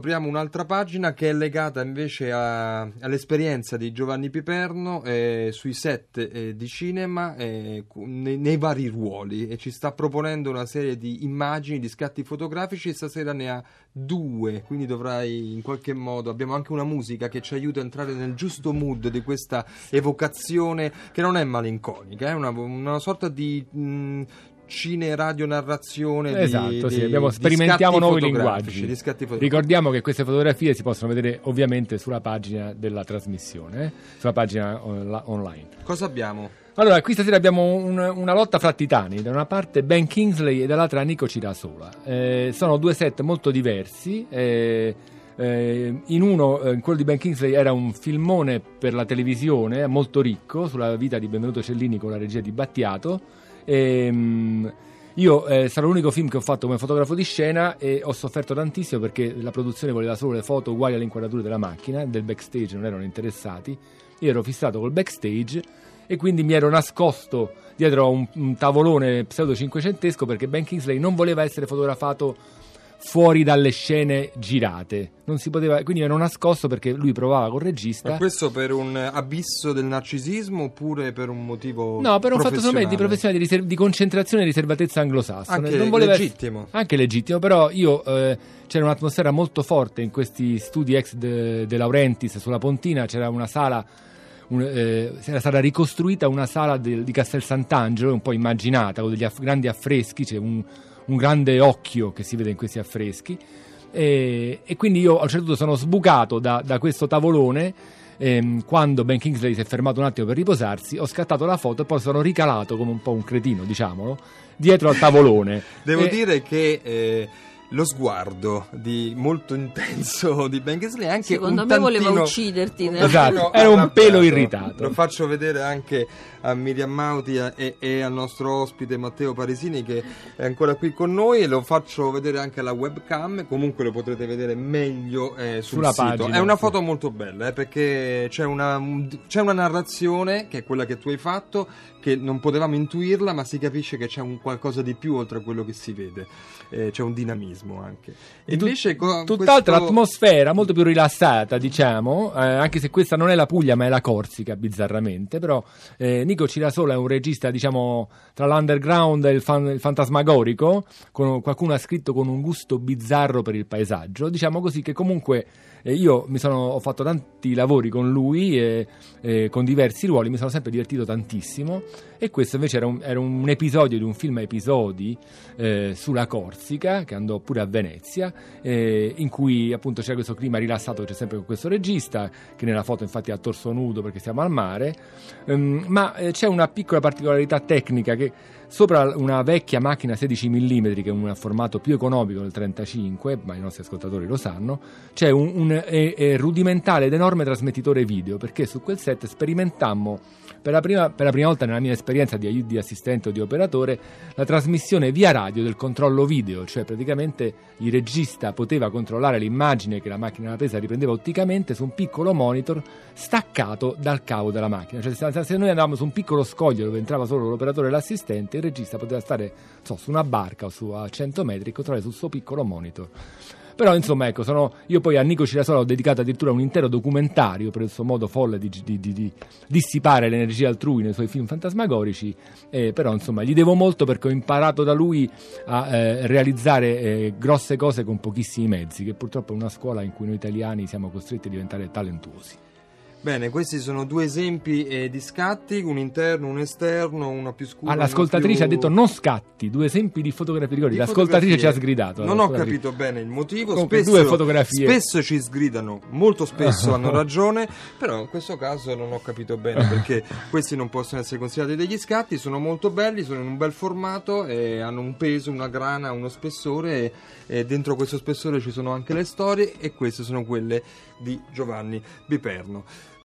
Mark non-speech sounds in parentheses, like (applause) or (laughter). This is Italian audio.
Apriamo un'altra pagina che è legata invece a, all'esperienza di Giovanni Piperno eh, sui set eh, di cinema eh, nei, nei, vari ruoli. E ci sta proponendo una serie di immagini, di scatti fotografici e stasera ne ha due, quindi dovrai in qualche modo, abbiamo anche una musica che ci aiuta a entrare nel giusto mood di questa evocazione che non è malinconica, è una, una sorta di... Mh, cine radio narrazione esatto di, sì, abbiamo, di sperimentiamo nuovi linguaggi di ricordiamo che queste fotografie si possono vedere ovviamente sulla pagina della trasmissione eh? sulla pagina on- online cosa abbiamo? Allora, qui stasera abbiamo un, una lotta fra titani, da una parte Ben Kingsley e dall'altra Nico Cirasola. Eh, sono due set molto diversi. Eh, eh, in uno, eh, in quello di Ben Kingsley, era un filmone per la televisione molto ricco sulla vita di Benvenuto Cellini con la regia di Battiato e, ehm, io eh, sarà l'unico film che ho fatto come fotografo di scena e ho sofferto tantissimo perché la produzione voleva solo le foto uguali alle inquadrature della macchina, del backstage non erano interessati. Io ero fissato col backstage e quindi mi ero nascosto dietro a un, un tavolone pseudo cinquecentesco perché Ben Kingsley non voleva essere fotografato fuori dalle scene girate. Non si poteva, quindi ero nascosto perché lui provava col regista. Ma questo per un abisso del narcisismo oppure per un motivo No, per un fatto di professionale di, riser- di concentrazione e riservatezza anglosassone. Anche non voleva legittimo. Essere, anche legittimo, però io eh, c'era un'atmosfera molto forte in questi studi ex De, de Laurentiis sulla Pontina, c'era una sala un, eh, era stata ricostruita una sala de, di Castel Sant'Angelo, un po' immaginata, con degli aff- grandi affreschi, c'è un un grande occhio che si vede in questi affreschi. E, e quindi io a un certo punto sono sbucato da, da questo tavolone. Ehm, quando Ben Kingsley si è fermato un attimo per riposarsi, ho scattato la foto e poi sono ricalato come un po' un cretino, diciamolo, dietro al tavolone. Devo e... dire che. Eh lo sguardo di molto intenso (laughs) di Ben Kingsley anche secondo me tantino... voleva ucciderti nel... esatto, era un pelo irritato. Lo faccio vedere anche a Miriam Mauti e, e, al nostro ospite Matteo Parisini che è ancora qui con noi e lo faccio vedere anche alla webcam comunque lo potrete vedere meglio eh, sul Sulla sito. Pagina, è una sì. foto molto bella eh, perché c'è una, c'è una narrazione che è quella che tu hai fatto che non potevamo intuirla ma si capisce che c'è un qualcosa di più oltre a quello che si vede. Eh, c'è un dinamismo anche. E invece co- tutt'altra questo... atmosfera molto più rilassata diciamo eh, anche se questa non è la Puglia ma è la Corsica bizzarramente però eh, Nico Cirasola è un regista, diciamo, tra l'underground e il, fan, il fantasmagorico, con, qualcuno ha scritto con un gusto bizzarro per il paesaggio, diciamo così che comunque eh, io mi sono, ho fatto tanti lavori con lui e, e, con diversi ruoli, mi sono sempre divertito tantissimo e questo invece era un, era un episodio di un film a episodi eh, sulla Corsica, che andò pure a Venezia, eh, in cui appunto c'era questo clima rilassato c'è sempre con questo regista, che nella foto infatti è a torso nudo perché siamo al mare, um, ma eh, c'è una piccola particolarità tecnica che sopra una vecchia macchina 16 mm che è un formato più economico del 35 ma i nostri ascoltatori lo sanno c'è un, un è, è rudimentale ed enorme trasmettitore video perché su quel set sperimentammo per la, prima, per la prima volta nella mia esperienza di, di assistente o di operatore la trasmissione via radio del controllo video, cioè praticamente il regista poteva controllare l'immagine che la macchina della presa riprendeva otticamente su un piccolo monitor staccato dal cavo della macchina. Cioè, se noi andavamo su un piccolo scoglio dove entrava solo l'operatore e l'assistente, il regista poteva stare so, su una barca o su a 100 metri e controllare sul suo piccolo monitor. Però insomma, ecco, sono, io poi a Nico Cirasola ho dedicato addirittura un intero documentario per il suo modo folle di, di, di, di dissipare l'energia altrui nei suoi film fantasmagorici, eh, però insomma gli devo molto perché ho imparato da lui a eh, realizzare eh, grosse cose con pochissimi mezzi, che purtroppo è una scuola in cui noi italiani siamo costretti a diventare talentuosi. Bene, questi sono due esempi eh, di scatti, un interno, un esterno, uno più scuro. Ah, l'ascoltatrice più... ha detto non scatti, due esempi di fotografie. Ricordi, di l'ascoltatrice ci ha sgridato. Non ho capito bene il motivo. Comunque, spesso, due fotografie. spesso ci sgridano, molto spesso (laughs) hanno ragione, però in questo caso non ho capito bene perché questi non possono essere considerati degli scatti, sono molto belli, sono in un bel formato e hanno un peso, una grana, uno spessore e, e dentro questo spessore ci sono anche le storie e queste sono quelle di Giovanni Biperno.